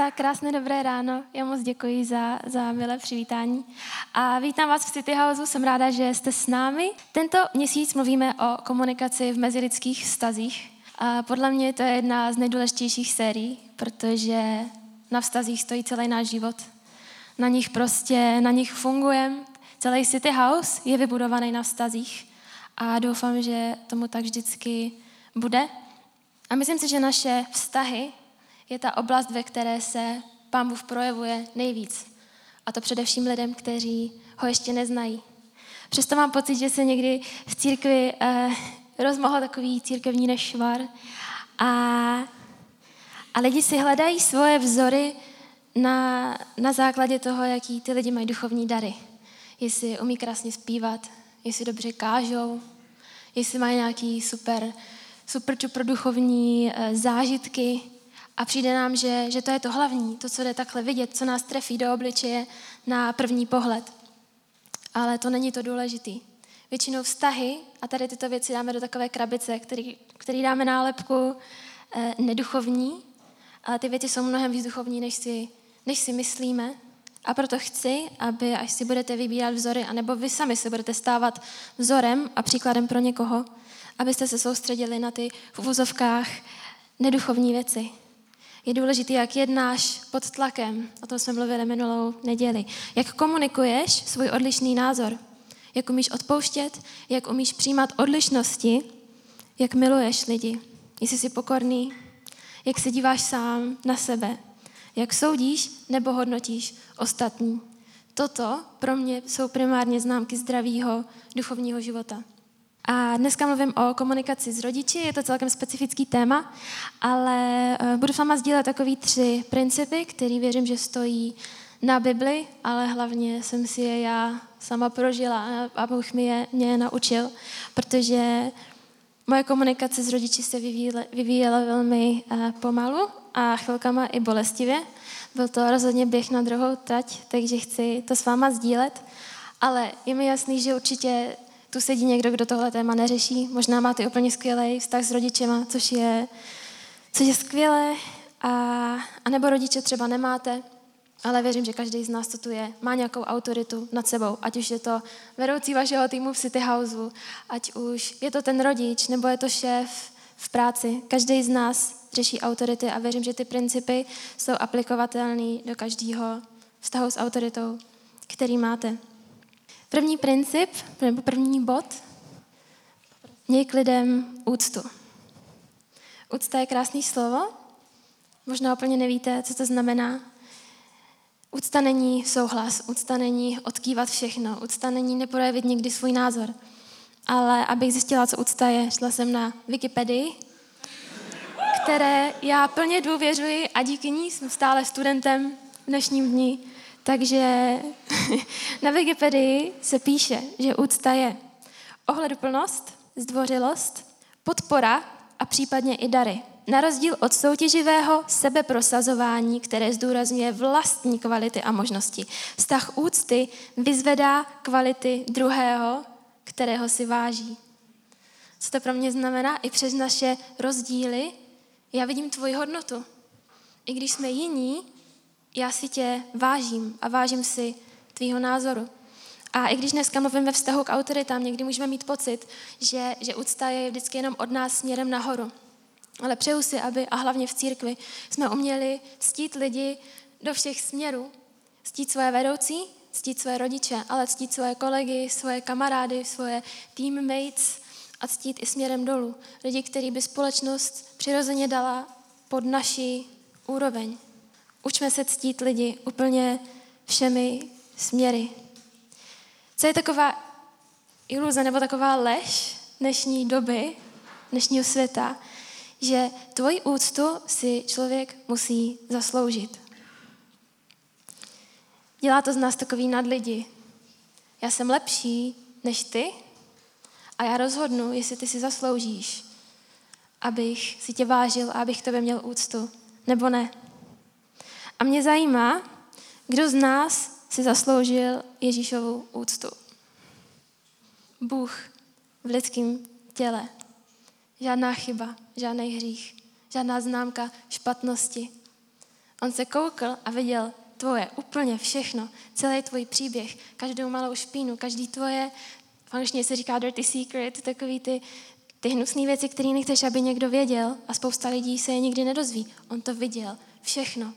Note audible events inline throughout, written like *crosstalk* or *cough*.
Tak krásné dobré ráno, já moc děkuji za, za milé přivítání a vítám vás v City Houseu, jsem ráda, že jste s námi. Tento měsíc mluvíme o komunikaci v mezilidských vztazích. A podle mě to je jedna z nejdůležitějších sérií, protože na vztazích stojí celý náš život. Na nich prostě, na nich fungujeme. Celý City House je vybudovaný na vztazích a doufám, že tomu tak vždycky bude. A myslím si, že naše vztahy je ta oblast, ve které se Pán Bůh projevuje nejvíc. A to především lidem, kteří ho ještě neznají. Přesto mám pocit, že se někdy v církvi eh, rozmohl takový církevní nešvar a, a lidi si hledají svoje vzory na, na základě toho, jaký ty lidi mají duchovní dary. Jestli umí krásně zpívat, jestli dobře kážou, jestli mají nějaký super, super duchovní eh, zážitky, a přijde nám, že, že to je to hlavní, to, co jde takhle vidět, co nás trefí do obličeje na první pohled. Ale to není to důležitý. Většinou vztahy, a tady tyto věci dáme do takové krabice, který, který dáme nálepku eh, neduchovní, ale ty věci jsou mnohem víc duchovní, než si, než si myslíme. A proto chci, aby až si budete vybírat vzory, anebo vy sami se budete stávat vzorem a příkladem pro někoho, abyste se soustředili na ty v uvozovkách neduchovní věci. Je důležité, jak jednáš pod tlakem. O tom jsme mluvili minulou neděli. Jak komunikuješ svůj odlišný názor. Jak umíš odpouštět, jak umíš přijímat odlišnosti, jak miluješ lidi. Jestli jsi pokorný, jak se díváš sám na sebe, jak soudíš nebo hodnotíš ostatní. Toto pro mě jsou primárně známky zdravého duchovního života. A dneska mluvím o komunikaci s rodiči, je to celkem specifický téma, ale eh, budu s váma sdílet takový tři principy, který věřím, že stojí na Bibli, ale hlavně jsem si je já sama prožila a Bůh mi je, mě je naučil, protože moje komunikace s rodiči se vyvíjela, vyvíjela velmi uh, pomalu a chvilkama i bolestivě. Byl to rozhodně běh na druhou trať, takže chci to s váma sdílet. Ale je mi jasný, že určitě tu sedí někdo, kdo tohle téma neřeší. Možná máte úplně skvělý vztah s rodičema, což je, což je skvělé. A, a nebo rodiče třeba nemáte, ale věřím, že každý z nás, co tu je, má nějakou autoritu nad sebou. Ať už je to vedoucí vašeho týmu v City Houseu, ať už je to ten rodič, nebo je to šéf v práci. Každý z nás řeší autority a věřím, že ty principy jsou aplikovatelné do každého vztahu s autoritou, který máte. První princip, nebo první bod, měj k lidem úctu. Úcta je krásný slovo, možná úplně nevíte, co to znamená. Úcta není souhlas, úcta není odkývat všechno, úcta není neprojevit nikdy svůj názor. Ale abych zjistila, co úcta je, šla jsem na Wikipedii, které já plně důvěřuji a díky ní jsem stále studentem v dnešním dni takže *laughs* na Wikipedii se píše, že úcta je ohleduplnost, zdvořilost, podpora a případně i dary. Na rozdíl od soutěživého sebeprosazování, které zdůrazňuje vlastní kvality a možnosti. Vztah úcty vyzvedá kvality druhého, kterého si váží. Co to pro mě znamená? I přes naše rozdíly já vidím tvoji hodnotu. I když jsme jiní, já si tě vážím a vážím si tvýho názoru. A i když dneska mluvím ve vztahu k autoritám, někdy můžeme mít pocit, že, že úcta je vždycky jenom od nás směrem nahoru. Ale přeju si, aby, a hlavně v církvi, jsme uměli ctít lidi do všech směrů. Ctít svoje vedoucí, ctít svoje rodiče, ale ctít svoje kolegy, svoje kamarády, svoje teammates a ctít i směrem dolů. Lidi, který by společnost přirozeně dala pod naší úroveň. Učme se ctít lidi úplně všemi směry. Co je taková iluze nebo taková lež dnešní doby, dnešního světa, že tvoji úctu si člověk musí zasloužit. Dělá to z nás takový nadlidi. Já jsem lepší než ty a já rozhodnu, jestli ty si zasloužíš, abych si tě vážil a abych tebe měl úctu, nebo ne. A mě zajímá, kdo z nás si zasloužil Ježíšovu úctu. Bůh v lidském těle. Žádná chyba, žádný hřích, žádná známka špatnosti. On se koukl a viděl tvoje, úplně všechno, celý tvůj příběh, každou malou špínu, každý tvoje, v se říká dirty secret, takový ty, ty hnusné věci, které nechceš, aby někdo věděl a spousta lidí se je nikdy nedozví. On to viděl, všechno.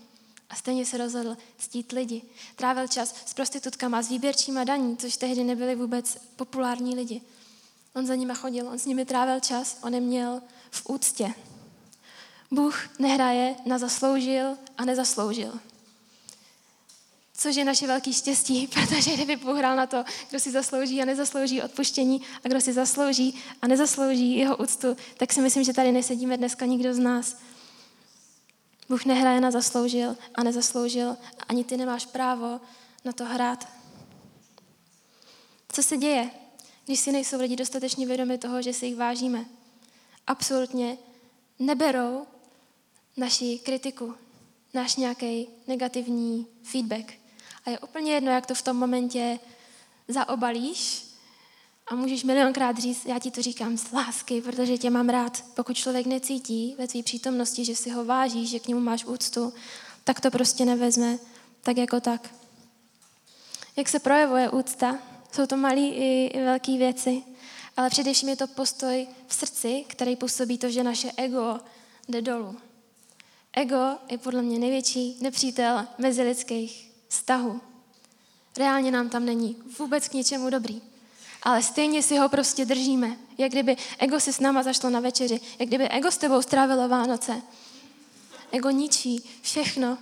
A stejně se rozhodl stít lidi. Trávil čas s prostitutkama, s výběrčíma daní, což tehdy nebyli vůbec populární lidi. On za nimi chodil, on s nimi trávil čas, on je měl v úctě. Bůh nehraje na zasloužil a nezasloužil. Což je naše velké štěstí, *laughs* protože kdyby Bůh hrál na to, kdo si zaslouží a nezaslouží odpuštění a kdo si zaslouží a nezaslouží jeho úctu, tak si myslím, že tady nesedíme dneska nikdo z nás. Bůh nehraje na zasloužil a nezasloužil. Ani ty nemáš právo na to hrát. Co se děje, když si nejsou lidi dostatečně vědomi toho, že si jich vážíme? Absolutně neberou naši kritiku, náš nějaký negativní feedback. A je úplně jedno, jak to v tom momentě zaobalíš a můžeš milionkrát říct, já ti to říkám z lásky, protože tě mám rád. Pokud člověk necítí ve tvé přítomnosti, že si ho vážíš, že k němu máš úctu, tak to prostě nevezme tak jako tak. Jak se projevuje úcta? Jsou to malé i, i velké věci, ale především je to postoj v srdci, který působí to, že naše ego jde dolů. Ego je podle mě největší nepřítel mezilidských vztahů. Reálně nám tam není vůbec k něčemu dobrý. Ale stejně si ho prostě držíme. Jak kdyby ego si s náma zašlo na večeři. Jak kdyby ego s tebou strávilo Vánoce. Ego ničí všechno.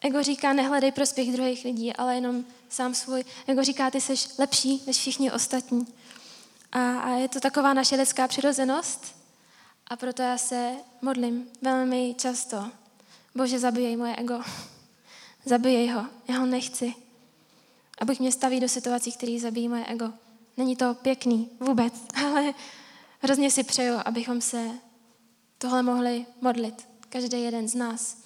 Ego říká, nehledej prospěch druhých lidí, ale jenom sám svůj. Ego říká, ty jsi lepší než všichni ostatní. A, a je to taková naše lidská přirozenost. A proto já se modlím velmi často. Bože, zabijej moje ego. Zabijej ho. Já ho nechci. A Bůh mě staví do situací, které zabíjí moje ego. Není to pěkný vůbec, *laughs* ale hrozně si přeju, abychom se tohle mohli modlit. Každý jeden z nás.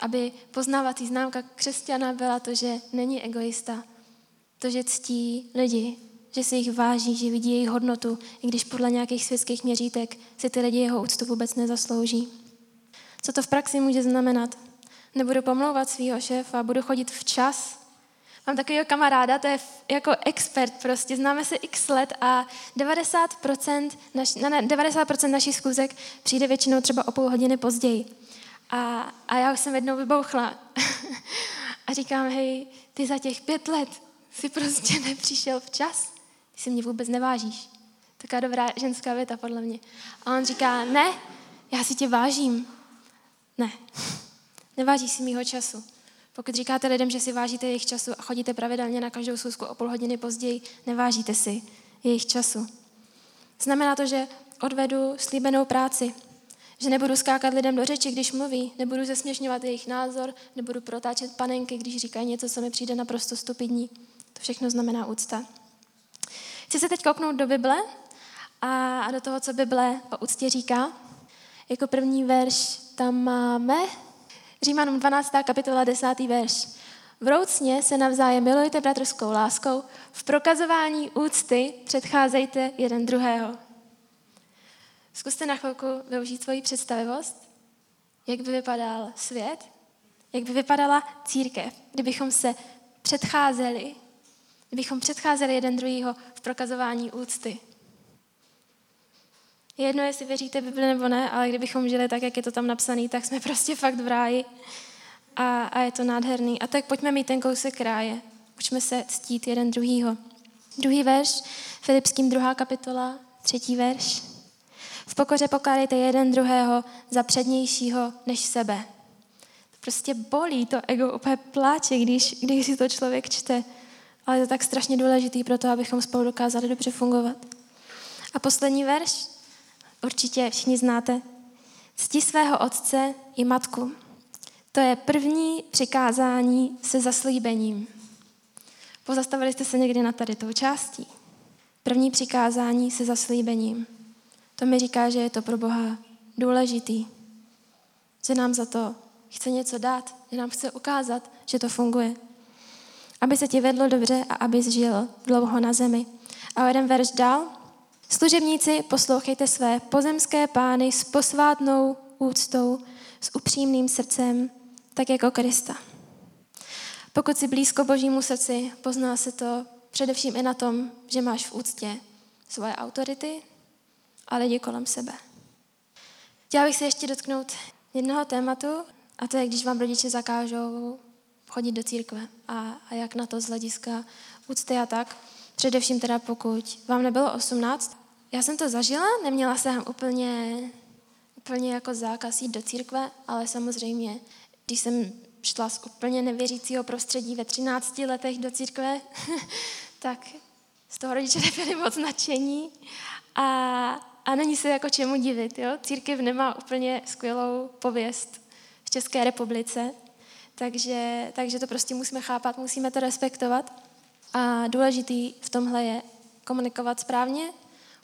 Aby poznávací známka křesťana byla to, že není egoista. To, že ctí lidi, že si jich váží, že vidí jejich hodnotu, i když podle nějakých světských měřítek si ty lidi jeho úctu vůbec nezaslouží. Co to v praxi může znamenat? Nebudu pomlouvat svého šéfa, budu chodit včas. Mám takového kamaráda, to je jako expert prostě, známe se x let a 90%, naš, ne, 90% našich zkuzek přijde většinou třeba o půl hodiny později. A, a já už jsem jednou vybouchla *laughs* a říkám, hej, ty za těch pět let si prostě *laughs* nepřišel včas si mě vůbec nevážíš. Taká dobrá ženská věta podle mě. A on říká, ne, já si tě vážím. Ne, *laughs* nevážíš si mýho času. Pokud říkáte lidem, že si vážíte jejich času a chodíte pravidelně na každou schůzku o půl hodiny později, nevážíte si jejich času. Znamená to, že odvedu slíbenou práci, že nebudu skákat lidem do řeči, když mluví, nebudu zesměšňovat jejich názor, nebudu protáčet panenky, když říkají něco, co mi přijde naprosto stupidní. To všechno znamená úcta. Chci se teď kouknout do Bible a, do toho, co Bible o úctě říká. Jako první verš tam máme Římanům 12. kapitola 10. verš. Vroucně se navzájem milujte bratrskou láskou, v prokazování úcty předcházejte jeden druhého. Zkuste na chvilku využít svoji představivost, jak by vypadal svět, jak by vypadala církev, kdybychom se předcházeli kdybychom předcházeli jeden druhýho v prokazování úcty. Je jedno, jestli věříte Bibli nebo ne, ale kdybychom žili tak, jak je to tam napsané, tak jsme *laughs* prostě fakt v ráji. A, a je to nádherný. A tak pojďme mít ten kousek ráje. Učme se ctít jeden druhýho. Druhý verš, Filipským druhá kapitola, třetí verš. V pokoře pokládejte jeden druhého za přednějšího než sebe. To prostě bolí, to ego úplně pláče, když, když si to člověk čte ale je to tak strašně důležitý pro to, abychom spolu dokázali dobře fungovat. A poslední verš, určitě všichni znáte. Cti svého otce i matku. To je první přikázání se zaslíbením. Pozastavili jste se někdy na tady tou částí. První přikázání se zaslíbením. To mi říká, že je to pro Boha důležitý. Že nám za to chce něco dát, že nám chce ukázat, že to funguje aby se ti vedlo dobře a abys žil dlouho na zemi. A jeden verš dál. Služebníci, poslouchejte své pozemské pány s posvátnou úctou, s upřímným srdcem, tak jako Krista. Pokud si blízko Božímu srdci, pozná se to především i na tom, že máš v úctě svoje autority a lidi kolem sebe. Chtěla bych se ještě dotknout jednoho tématu, a to je, když vám rodiče zakážou chodit do církve a, a jak na to z hlediska úcty a tak. Především teda pokud vám nebylo 18. Já jsem to zažila, neměla jsem úplně, úplně jako zákaz jít do církve, ale samozřejmě, když jsem šla z úplně nevěřícího prostředí ve 13 letech do církve, *laughs* tak z toho rodiče nebyli moc nadšení a, a není se jako čemu divit. Jo? Církev nemá úplně skvělou pověst v České republice, takže, takže to prostě musíme chápat, musíme to respektovat. A důležitý v tomhle je komunikovat správně,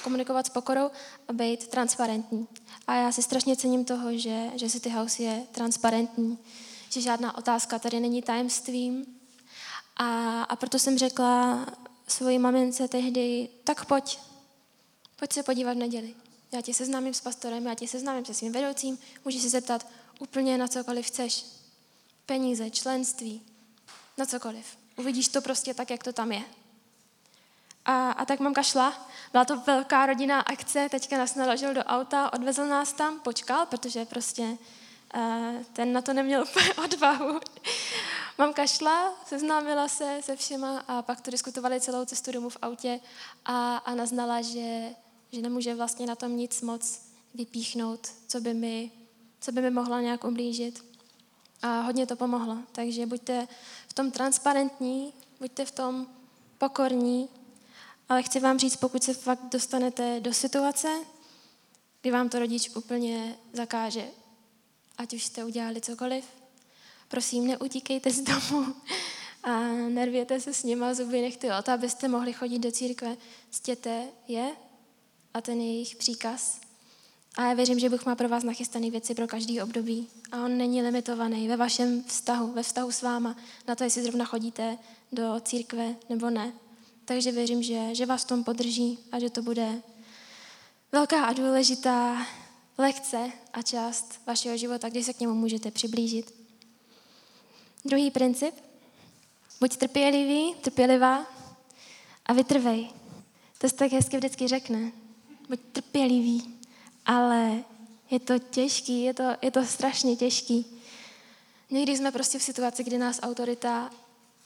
komunikovat s pokorou a být transparentní. A já si strašně cením toho, že, že City House je transparentní, že žádná otázka tady není tajemstvím. A, a proto jsem řekla svoji mamince tehdy, tak pojď, pojď se podívat v neděli. Já tě seznámím s pastorem, já tě seznámím se svým vedoucím, můžeš se zeptat úplně na cokoliv chceš. Peníze, členství, na cokoliv. Uvidíš to prostě tak, jak to tam je. A, a tak mamka šla. Byla to velká rodinná akce, teďka nás naložil do auta, odvezl nás tam, počkal, protože prostě uh, ten na to neměl *laughs* úplně odvahu. mamka šla, seznámila se se všema a pak to diskutovali celou cestu domů v autě a, a naznala, že, že nemůže vlastně na tom nic moc vypíchnout, co by mi, co by mi mohlo nějak ublížit. A hodně to pomohlo. Takže buďte v tom transparentní, buďte v tom pokorní, ale chci vám říct, pokud se fakt dostanete do situace, kdy vám to rodič úplně zakáže, ať už jste udělali cokoliv, prosím, neutíkejte z domu a nervěte se s nima zuby nechty o to, abyste mohli chodit do církve. Ctěte je a ten jejich příkaz. A já věřím, že Bůh má pro vás nachystané věci pro každý období. A on není limitovaný ve vašem vztahu, ve vztahu s váma, na to, jestli zrovna chodíte do církve nebo ne. Takže věřím, že, že vás v tom podrží a že to bude velká a důležitá lekce a část vašeho života, kdy se k němu můžete přiblížit. Druhý princip. Buď trpělivý, trpělivá a vytrvej. To se tak hezky vždycky řekne. Buď trpělivý, ale je to těžký, je to, je to strašně těžký. Někdy jsme prostě v situaci, kdy nás autorita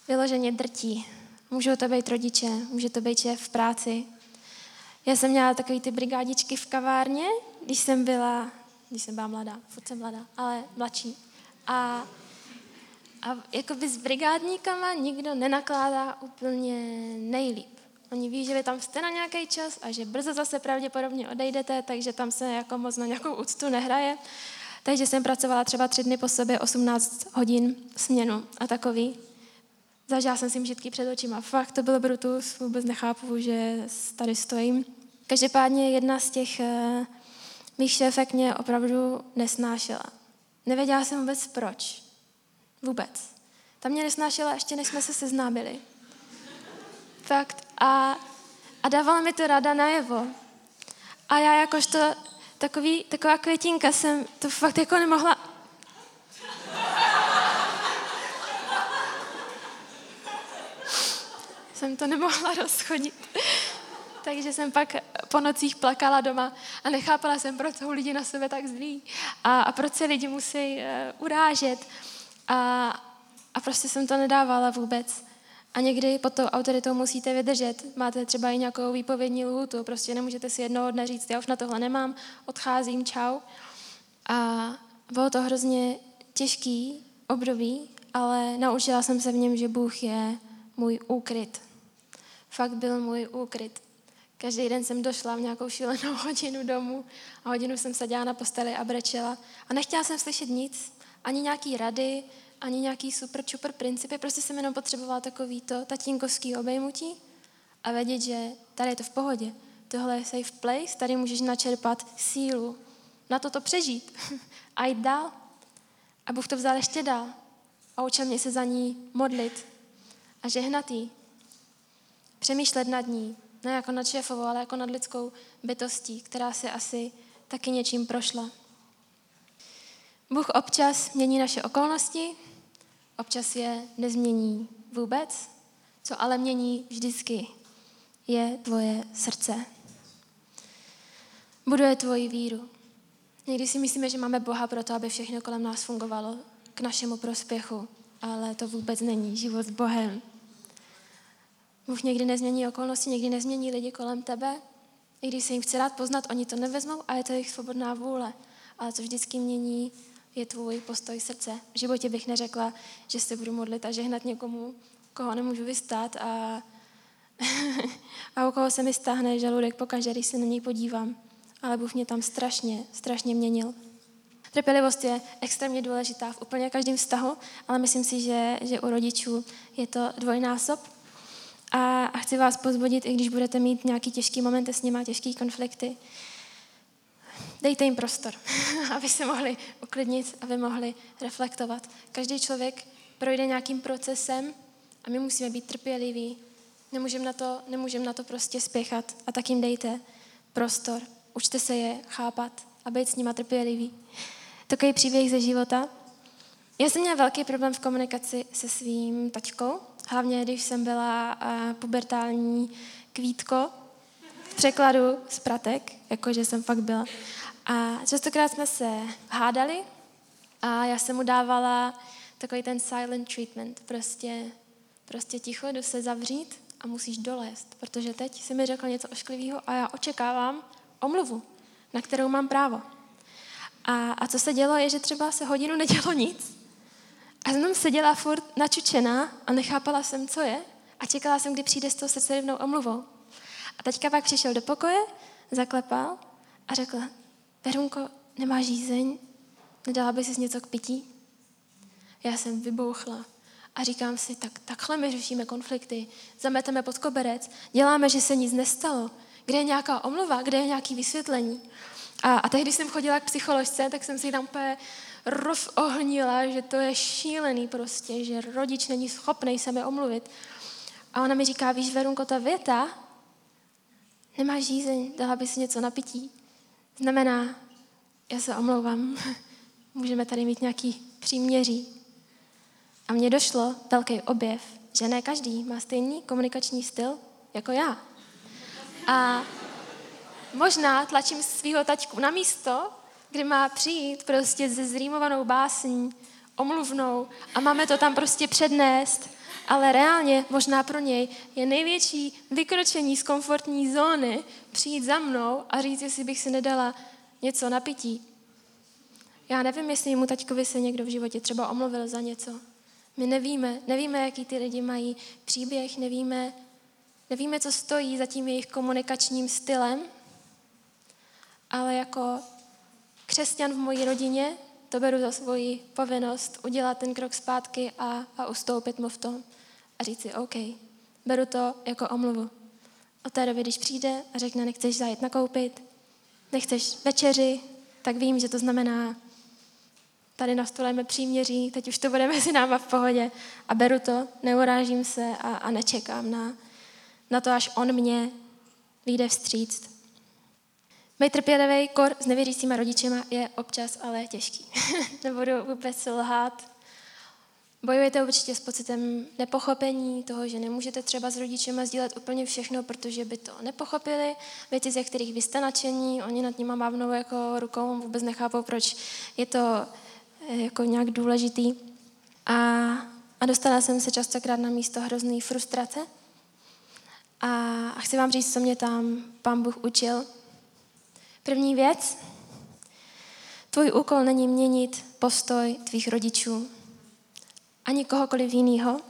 vyloženě drtí, Můžou to být rodiče, může to být v práci. Já jsem měla takový ty brigádičky v kavárně, když jsem byla, když jsem byla mladá, furt jsem mladá, ale mladší. A, a jakoby s brigádníkama nikdo nenakládá úplně nejlíp. Oni ví, že vy tam jste na nějaký čas a že brzo zase pravděpodobně odejdete, takže tam se jako moc na nějakou úctu nehraje. Takže jsem pracovala třeba tři dny po sobě 18 hodin směnu a takový. Zažila jsem si mžitky před očima. Fakt to byl Brutus, vůbec nechápu, že tady stojím. Každopádně jedna z těch uh, mých šéfek mě opravdu nesnášela. Nevěděla jsem vůbec proč. Vůbec. Ta mě nesnášela ještě, než jsme se seznámili. Fakt. A, a dávala mi to rada najevo. A já jakožto takový, taková květinka jsem to fakt jako nemohla jsem to nemohla *laughs* rozchodit. Takže jsem pak po nocích plakala doma a nechápala jsem, proč jsou lidi na sebe tak zlí a, a proč se lidi musí uh, urážet. A, a prostě jsem to nedávala vůbec. A někdy pod tou autoritou musíte vydržet. Máte třeba i nějakou výpovědní lhutu, prostě nemůžete si jednoho dne říct, já už na tohle nemám, odcházím, čau. A bylo to hrozně těžký období, ale naučila jsem se v něm, že Bůh je můj úkryt fakt byl můj úkryt. Každý den jsem došla v nějakou šílenou *laughs* hodinu domů a hodinu jsem seděla na posteli a brečela. A nechtěla jsem slyšet nic, ani nějaký rady, ani nějaký super čuper principy, prostě jsem jenom potřebovala takový to tatínkovský obejmutí a vědět, že tady je to v pohodě. Tohle je safe place, tady můžeš načerpat sílu na to to přežít *laughs* a jít dál. A Bůh to vzal ještě dál a učil mě se za ní modlit a žehnatý přemýšlet nad ní, ne jako nad šéfovou, ale jako nad lidskou bytostí, která se asi taky něčím prošla. Bůh občas mění naše okolnosti, občas je nezmění vůbec, co ale mění vždycky, je tvoje srdce. Buduje tvoji víru. Někdy si myslíme, že máme Boha pro to, aby všechno kolem nás fungovalo k našemu prospěchu, ale to vůbec není život s Bohem. Bůh někdy nezmění okolnosti, někdy nezmění lidi kolem tebe. I když se jim chce dát poznat, oni to nevezmou a je to jejich svobodná vůle. Ale co vždycky mění, je tvůj postoj srdce. V životě bych neřekla, že se budu modlit a žehnat někomu, koho nemůžu vystát a, *laughs* a u koho se mi stáhne žaludek pokaždé, když se na něj podívám. Ale Bůh mě tam strašně, strašně měnil. Trpělivost je extrémně důležitá v úplně každém vztahu, ale myslím si, že, že u rodičů je to dvojnásob. A, a chci vás pozvodit, i když budete mít nějaký těžký momenty s nimi, těžký konflikty, dejte jim prostor, *laughs* aby se mohli uklidnit, aby mohli reflektovat. Každý člověk projde nějakým procesem a my musíme být trpěliví. Nemůžeme na to, nemůžem na to prostě spěchat a tak jim dejte prostor. Učte se je chápat a být s nima trpělivý. Takový příběh ze života. Já jsem měla velký problém v komunikaci se svým taťkou, hlavně když jsem byla uh, pubertální kvítko, v překladu z pratek, jakože jsem fakt byla. A častokrát jsme se hádali a já jsem mu dávala takový ten silent treatment, prostě, prostě ticho, jdu se zavřít a musíš dolézt, protože teď si mi řekl něco ošklivého a já očekávám omluvu, na kterou mám právo. A, a co se dělo, je, že třeba se hodinu nedělo nic a jsem seděla furt načučená a nechápala jsem, co je a čekala jsem, kdy přijde z toho srdce rovnou omluvou. A teďka pak přišel do pokoje, zaklepal a řekl, Verunko, nemáš žízeň? Nedala by si něco k pití? Já jsem vybouchla a říkám si, tak takhle my řešíme konflikty, zameteme pod koberec, děláme, že se nic nestalo. Kde je nějaká omluva, kde je nějaké vysvětlení? A, a tehdy, jsem chodila k psycholožce, tak jsem si tam úplně rozohnila, že to je šílený prostě, že rodič není schopný sebe omluvit. A ona mi říká, víš, Verunko, ta věta, nemáš žízeň, dala by si něco na pití. Znamená, já se omlouvám, *laughs* můžeme tady mít nějaký příměří. A mně došlo velký objev, že ne každý má stejný komunikační styl jako já. A možná tlačím svého taťku na místo, kdy má přijít prostě se zrýmovanou básní, omluvnou a máme to tam prostě přednést, ale reálně možná pro něj je největší vykročení z komfortní zóny přijít za mnou a říct, jestli bych si nedala něco na pití. Já nevím, jestli mu taťkovi se někdo v životě třeba omluvil za něco. My nevíme, nevíme, jaký ty lidi mají příběh, nevíme, nevíme, co stojí za tím jejich komunikačním stylem, ale jako křesťan v mojí rodině to beru za svoji povinnost udělat ten krok zpátky a, a ustoupit mu v tom a říct si, OK, beru to jako omluvu. Od té doby, když přijde a řekne, nechceš zajít nakoupit, nechceš večeři, tak vím, že to znamená, tady nastolujeme příměří, teď už to bude mezi náma v pohodě a beru to, neurážím se a, a nečekám na, na to, až on mě vyjde vstříct. Být trpělivý kor s nevěřícíma rodičema je občas ale těžký. *laughs* Nebudu vůbec lhát. Bojujete určitě s pocitem nepochopení, toho, že nemůžete třeba s rodičema sdílet úplně všechno, protože by to nepochopili. Věci, ze kterých vy jste nadšení, oni nad nima mávnou jako rukou, vůbec nechápou, proč je to eh, jako nějak důležitý. A, a dostala jsem se častokrát na místo hrozný frustrace. A, a chci vám říct, co mě tam pán Bůh učil. První věc, tvůj úkol není měnit postoj tvých rodičů, ani kohokoliv jiného.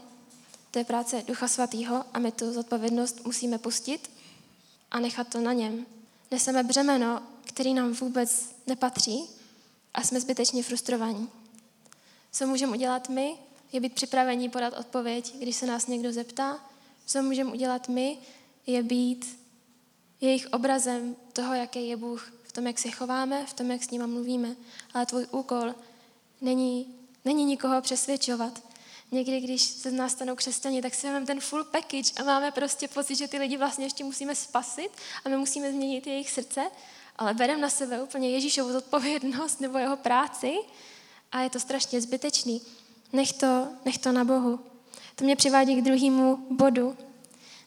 To je práce Ducha Svatého a my tu zodpovědnost musíme pustit a nechat to na něm. Neseme břemeno, který nám vůbec nepatří a jsme zbytečně frustrovaní. Co můžeme udělat my, je být připravení podat odpověď, když se nás někdo zeptá. Co můžeme udělat my, je být jejich obrazem toho, jaký je Bůh, v tom, jak se chováme, v tom, jak s nima mluvíme. Ale tvůj úkol není, není nikoho přesvědčovat. Někdy, když se z nás stanou křesťani, tak si máme ten full package a máme prostě pocit, že ty lidi vlastně ještě musíme spasit a my musíme změnit jejich srdce, ale bereme na sebe úplně Ježíšovu zodpovědnost nebo jeho práci a je to strašně zbytečný. Nech to, nech to na Bohu. To mě přivádí k druhému bodu.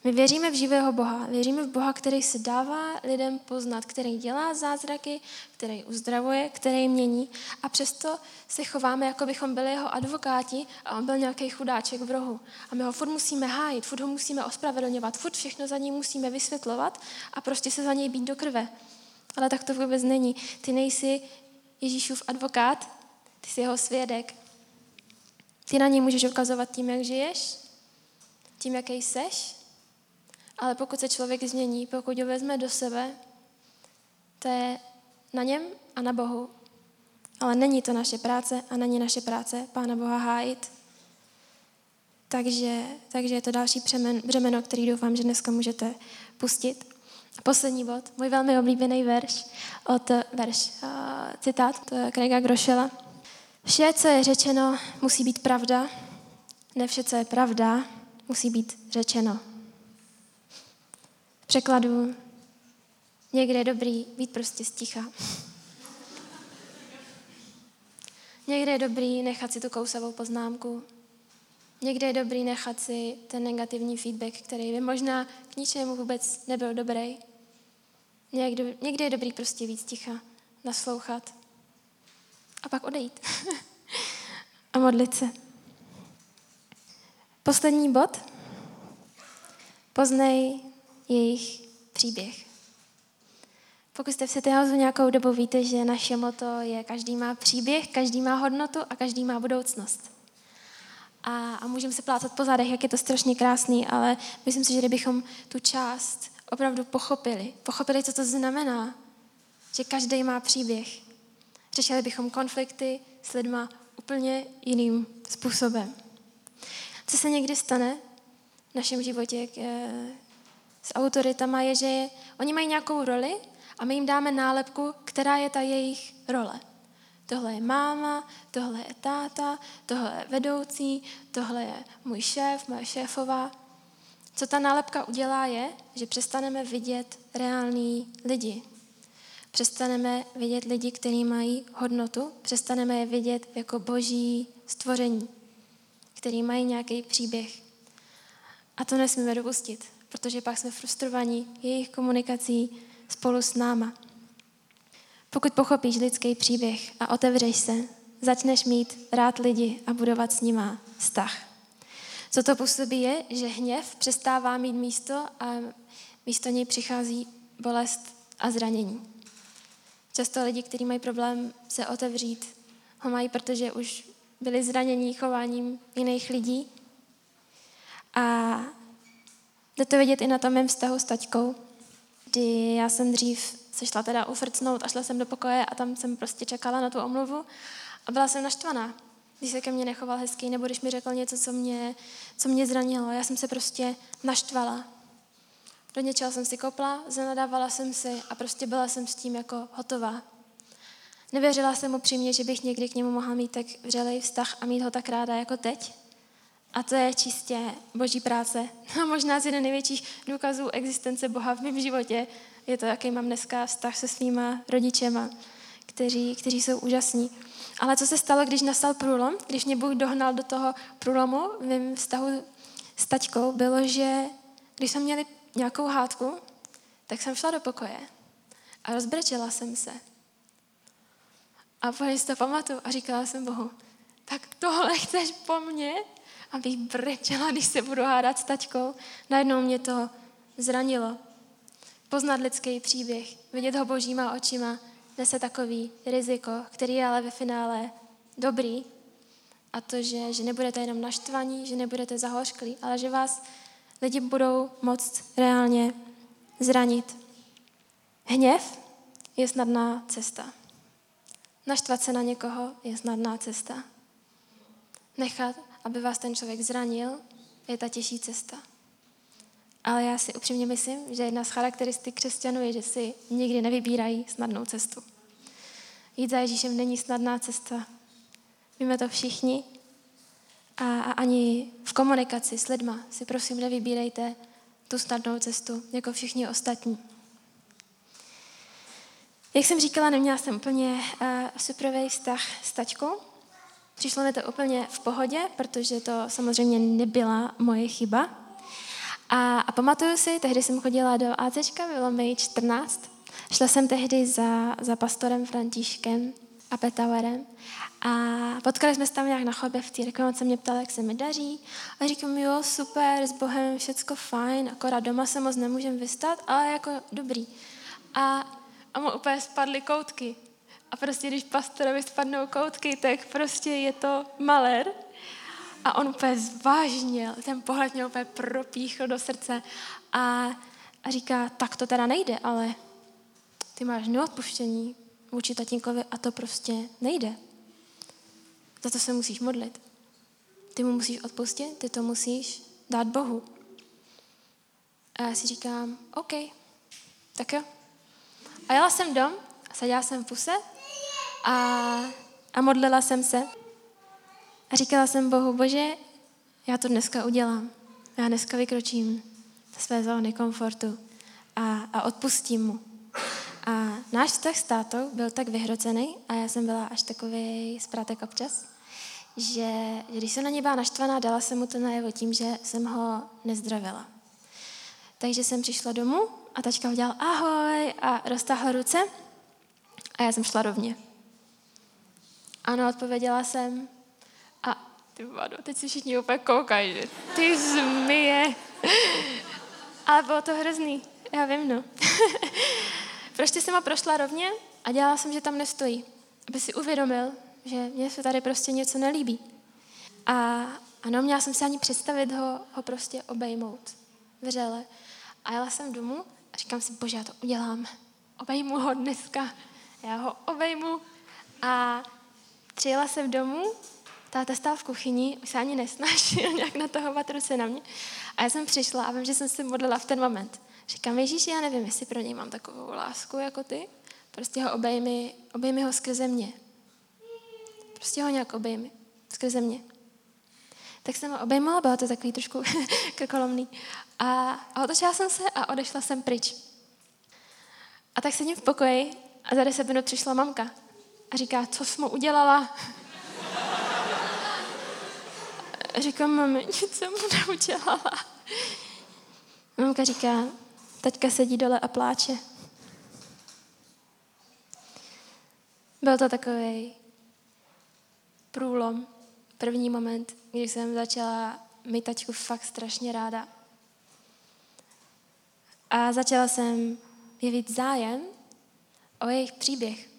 My věříme v živého Boha, věříme v Boha, který se dává lidem poznat, který dělá zázraky, který uzdravuje, který mění a přesto se chováme, jako bychom byli jeho advokáti a on byl nějaký chudáček v rohu. A my ho furt musíme hájit, furt ho musíme ospravedlňovat, furt všechno za něj musíme vysvětlovat a prostě se za něj být do krve. Ale tak to vůbec není. Ty nejsi Ježíšův advokát, ty jsi jeho svědek. Ty na něj můžeš ukazovat tím, jak žiješ, tím, jaký seš, ale pokud se člověk změní, pokud ho vezme do sebe, to je na něm a na Bohu. Ale není to naše práce a není naše práce Pána Boha hájit. Takže, takže je to další břemeno, který doufám, že dneska můžete pustit. A poslední bod, můj velmi oblíbený verš od verš, uh, citát je Craiga Grošela. Vše, co je řečeno, musí být pravda. Ne vše, co je pravda, musí být řečeno. Překladu někde je dobrý být prostě sticha. Někde je dobrý nechat si tu kousavou poznámku. Někde je dobrý nechat si ten negativní feedback, který by možná k ničemu vůbec nebyl dobrý. Někde, někde je dobrý prostě víc ticha, naslouchat a pak odejít *laughs* a modlit se. Poslední bod. Poznej jejich příběh. Pokud jste v City Houseu nějakou dobu, víte, že naše moto je každý má příběh, každý má hodnotu a každý má budoucnost. A, a můžeme se plácat po zádech, jak je to strašně krásný, ale myslím si, že kdybychom tu část opravdu pochopili, pochopili, co to znamená, že každý má příběh, řešili bychom konflikty s lidma úplně jiným způsobem. Co se někdy stane v našem životě eh, s autoritama je, že oni mají nějakou roli a my jim dáme nálepku, která je ta jejich role. Tohle je máma, tohle je táta, tohle je vedoucí, tohle je můj šéf, moje šéfová. Co ta nálepka udělá je, že přestaneme vidět reální lidi. Přestaneme vidět lidi, kteří mají hodnotu, přestaneme je vidět jako boží stvoření, který mají nějaký příběh. A to nesmíme dopustit, protože pak jsme frustrovaní jejich komunikací spolu s náma. Pokud pochopíš lidský příběh a otevřeš se, začneš mít rád lidi a budovat s nima vztah. Co to působí je, že hněv přestává mít místo a místo něj přichází bolest a zranění. Často lidi, kteří mají problém se otevřít, ho mají, protože už byli zranění chováním jiných lidí. A jde to vidět i na tom mém vztahu s taťkou, kdy já jsem dřív se šla teda ufrcnout a šla jsem do pokoje a tam jsem prostě čekala na tu omluvu a byla jsem naštvaná, když se ke mně nechoval hezký, nebo když mi řekl něco, co mě, co mě zranilo. Já jsem se prostě naštvala. Do něčeho jsem si kopla, zanadávala jsem si a prostě byla jsem s tím jako hotová. Nevěřila jsem upřímně, že bych někdy k němu mohla mít tak vřelej vztah a mít ho tak ráda jako teď. A to je čistě boží práce. *laughs* A možná z jeden největších důkazů existence Boha v mém životě je to, jaký mám dneska vztah se svýma rodičema, kteří, kteří jsou úžasní. Ale co se stalo, když nastal průlom, když mě Bůh dohnal do toho průlomu v mém vztahu s taťkou, bylo, že když jsme měli nějakou hádku, tak jsem šla do pokoje a rozbrečela jsem se. A potom si to pamatuju a říkala jsem Bohu, tak tohle chceš po mně? Abych brečela, když se budu hádat s taťkou. Najednou mě to zranilo. Poznat lidský příběh, vidět ho božíma očima, nese takový riziko, který je ale ve finále dobrý. A to, že, že nebudete jenom naštvaní, že nebudete zahořklí, ale že vás lidi budou moct reálně zranit. Hněv je snadná cesta. Naštvat se na někoho je snadná cesta. Nechat, aby vás ten člověk zranil, je ta těžší cesta. Ale já si upřímně myslím, že jedna z charakteristik křesťanů je, že si nikdy nevybírají snadnou cestu. Jít za Ježíšem není snadná cesta. Víme to všichni. A, a ani v komunikaci s lidma si prosím nevybírejte tu snadnou cestu, jako všichni ostatní. Jak jsem říkala, neměla jsem úplně uh, superový vztah s tačkou. Přišlo mi to úplně v pohodě, protože to samozřejmě nebyla moje chyba. A, a pamatuju si, tehdy jsem chodila do ACčka, bylo mi 14. Šla jsem tehdy za, za pastorem Františkem a Petauerem a potkali jsme se tam nějak na chodbě v té on se mě ptal, jak se mi daří. A říkám, jo, super, s Bohem všecko fajn, akorát doma se moc nemůžem vystat, ale jako dobrý. A, a mu úplně spadly koutky. A prostě, když pastorovi spadnou koutky, tak prostě je to malér. A on úplně zvážnil, ten pohled mě úplně propíchl do srdce a, a říká, tak to teda nejde, ale ty máš neodpuštění vůči tatínkovi a to prostě nejde. Za to se musíš modlit. Ty mu musíš odpustit, ty to musíš dát Bohu. A já si říkám, OK, tak jo. A jela jsem dom, seděla jsem v puse a, a modlila jsem se. A říkala jsem Bohu, bože, já to dneska udělám. Já dneska vykročím ze své zóny komfortu a, a odpustím mu. A náš vztah s tátou byl tak vyhrocený a já jsem byla až takový zprátek občas, že když jsem na něj byla naštvaná, dala jsem mu to najevo tím, že jsem ho nezdravila. Takže jsem přišla domů a tačka udělal ahoj a roztáhla ruce a já jsem šla rovně. Ano, odpověděla jsem a ty vado, teď si všichni úplně koukají, že ty zmije. Ale bylo to hrozný, já vím, no. *laughs* prostě jsem ho prošla rovně a dělala jsem, že tam nestojí. Aby si uvědomil, že mně se tady prostě něco nelíbí. A ano, měla jsem si ani představit ho, ho prostě obejmout vřele. A jela jsem domů a říkám si, bože, já to udělám. Obejmu ho dneska. Já ho obejmu. A přijela jsem domů, táta stál v kuchyni, už se ani nesnažil *laughs* nějak natahovat ruce na mě. A já jsem přišla a vím, že jsem se modlila v ten moment. Říkám, Ježíši, já nevím, jestli pro něj mám takovou lásku jako ty. Prostě ho obejmi, obejmi ho skrze mě. Prostě ho nějak obejmi skrze mě. Tak jsem ho obejmula, bylo to takový trošku *laughs* krkolomný. A, a otočila jsem se a odešla jsem pryč. A tak sedím v pokoji a za deset minut přišla mamka a říká, co jsi mu udělala? A říkám, mami, nic jsem mu neudělala. Mamka říká, teďka sedí dole a pláče. Byl to takový průlom, první moment, kdy jsem začala mít tačku fakt strašně ráda. A začala jsem jevit zájem o jejich příběh.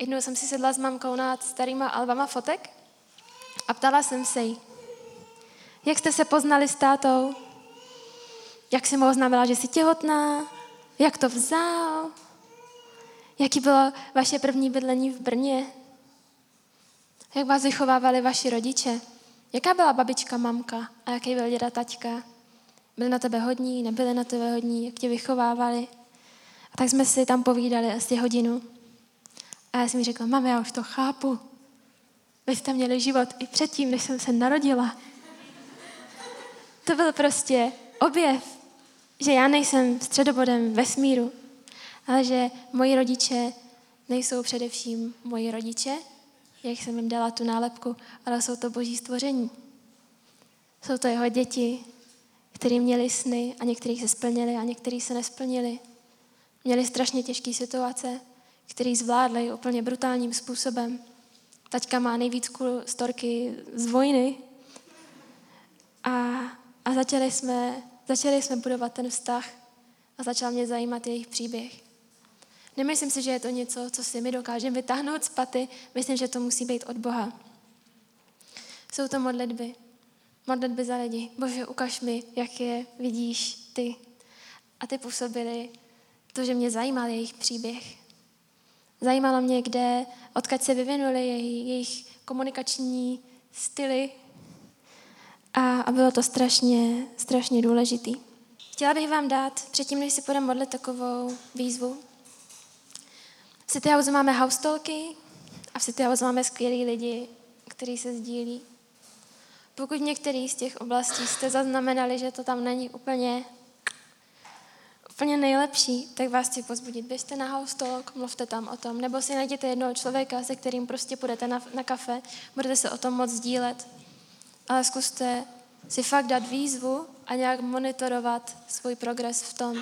Jednou jsem si sedla s mamkou nad starýma albama fotek a ptala jsem se jí, jak jste se poznali s tátou? Jak si mu oznámila, že jsi těhotná? Jak to vzal? Jaký bylo vaše první bydlení v Brně? Jak vás vychovávali vaši rodiče? Jaká byla babička, mamka a jaký byl děda, taťka? Byli na tebe hodní, nebyli na tebe hodní, jak tě vychovávali? A tak jsme si tam povídali asi hodinu. A já jsem mi řekla, mami, já už to chápu. Vy jste měli život i předtím, než jsem se narodila. To byl prostě objev, že já nejsem středobodem vesmíru, ale že moji rodiče nejsou především moji rodiče, jak jsem jim dala tu nálepku, ale jsou to boží stvoření. Jsou to jeho děti, kteří měli sny a některých se splnili a některých se nesplnili. Měli strašně těžké situace, který zvládli úplně brutálním způsobem. Taťka má nejvíc storky z vojny. A, a začali, jsme, začali jsme budovat ten vztah a začal mě zajímat jejich příběh. Nemyslím si, že je to něco, co si my dokážeme vytáhnout z paty. Myslím, že to musí být od Boha. Jsou to modlitby. Modlitby za lidi. Bože, ukaž mi, jak je vidíš ty. A ty působili to, že mě zajímal jejich příběh. Zajímalo mě, kde, odkud se vyvinuly jejich, komunikační styly a, a bylo to strašně, strašně důležitý. Chtěla bych vám dát, předtím, než si půjdeme modlit, takovou výzvu. V City House máme haustolky a v City House máme skvělí lidi, kteří se sdílí. Pokud některý z těch oblastí jste zaznamenali, že to tam není úplně úplně nejlepší, tak vás chci pozbudit. Běžte na haustolok, mluvte tam o tom, nebo si najděte jednoho člověka, se kterým prostě půjdete na, na kafe, budete se o tom moc sdílet, ale zkuste si fakt dát výzvu a nějak monitorovat svůj progres v tom,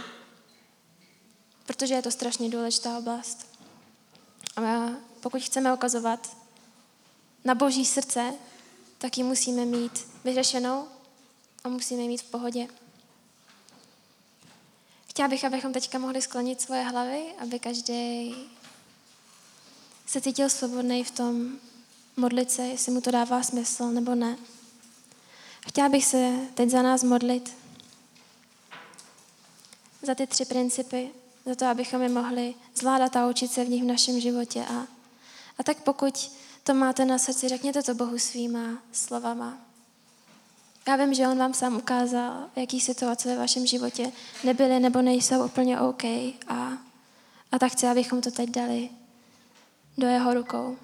protože je to strašně důležitá oblast. A pokud chceme ukazovat na boží srdce, tak ji musíme mít vyřešenou a musíme mít v pohodě. Chtěla bych, abychom teďka mohli sklonit svoje hlavy, aby každý se cítil svobodný v tom modlit se, jestli mu to dává smysl nebo ne. Chtěla bych se teď za nás modlit, za ty tři principy, za to, abychom je mohli zvládat a učit se v nich v našem životě. A, a tak pokud to máte na srdci, řekněte to Bohu svýma slovama. Já vím, že On vám sám ukázal, jaký situace ve vašem životě nebyly nebo nejsou úplně OK. A, a tak chci, abychom to teď dali do jeho rukou.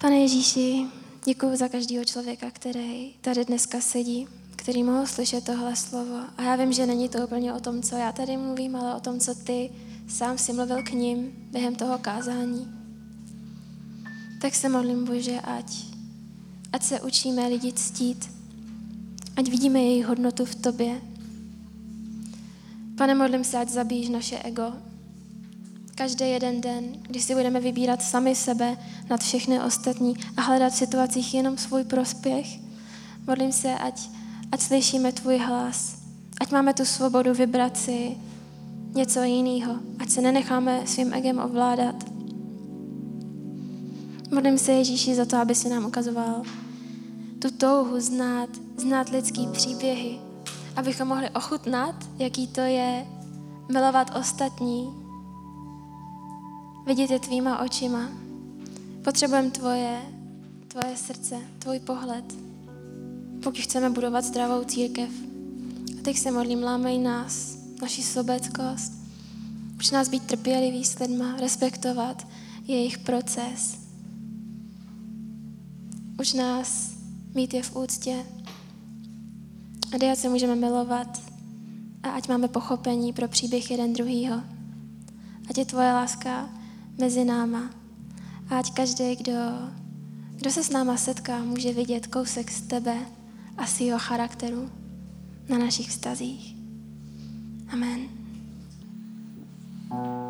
Pane Ježíši, děkuji za každého člověka, který tady dneska sedí, který mohl slyšet tohle slovo. A já vím, že není to úplně o tom, co já tady mluvím, ale o tom, co ty sám si mluvil k ním během toho kázání. Tak se modlím, Bože, ať Ať se učíme lidi ctít. Ať vidíme jejich hodnotu v tobě. Pane, modlím se, ať zabíjíš naše ego. Každý jeden den, když si budeme vybírat sami sebe nad všechny ostatní a hledat v situacích jenom svůj prospěch, modlím se, ať, ať slyšíme tvůj hlas. Ať máme tu svobodu vybrat si něco jiného. Ať se nenecháme svým egem ovládat. Modlím se Ježíši za to, aby si nám ukazoval tu touhu znát, znát lidský příběhy, abychom mohli ochutnat, jaký to je milovat ostatní, vidět je tvýma očima. Potřebujeme tvoje, tvoje srdce, tvůj pohled, pokud chceme budovat zdravou církev. A teď se modlím, lámej nás, naši sobeckost. Uč nás být trpělivý s lidma, respektovat jejich proces. Uč nás mít je v úctě. A dej, se můžeme milovat a ať máme pochopení pro příběh jeden druhýho. Ať je tvoje láska mezi náma. A ať každý, kdo, kdo se s náma setká, může vidět kousek z tebe a svého charakteru na našich vztazích. Amen. thank you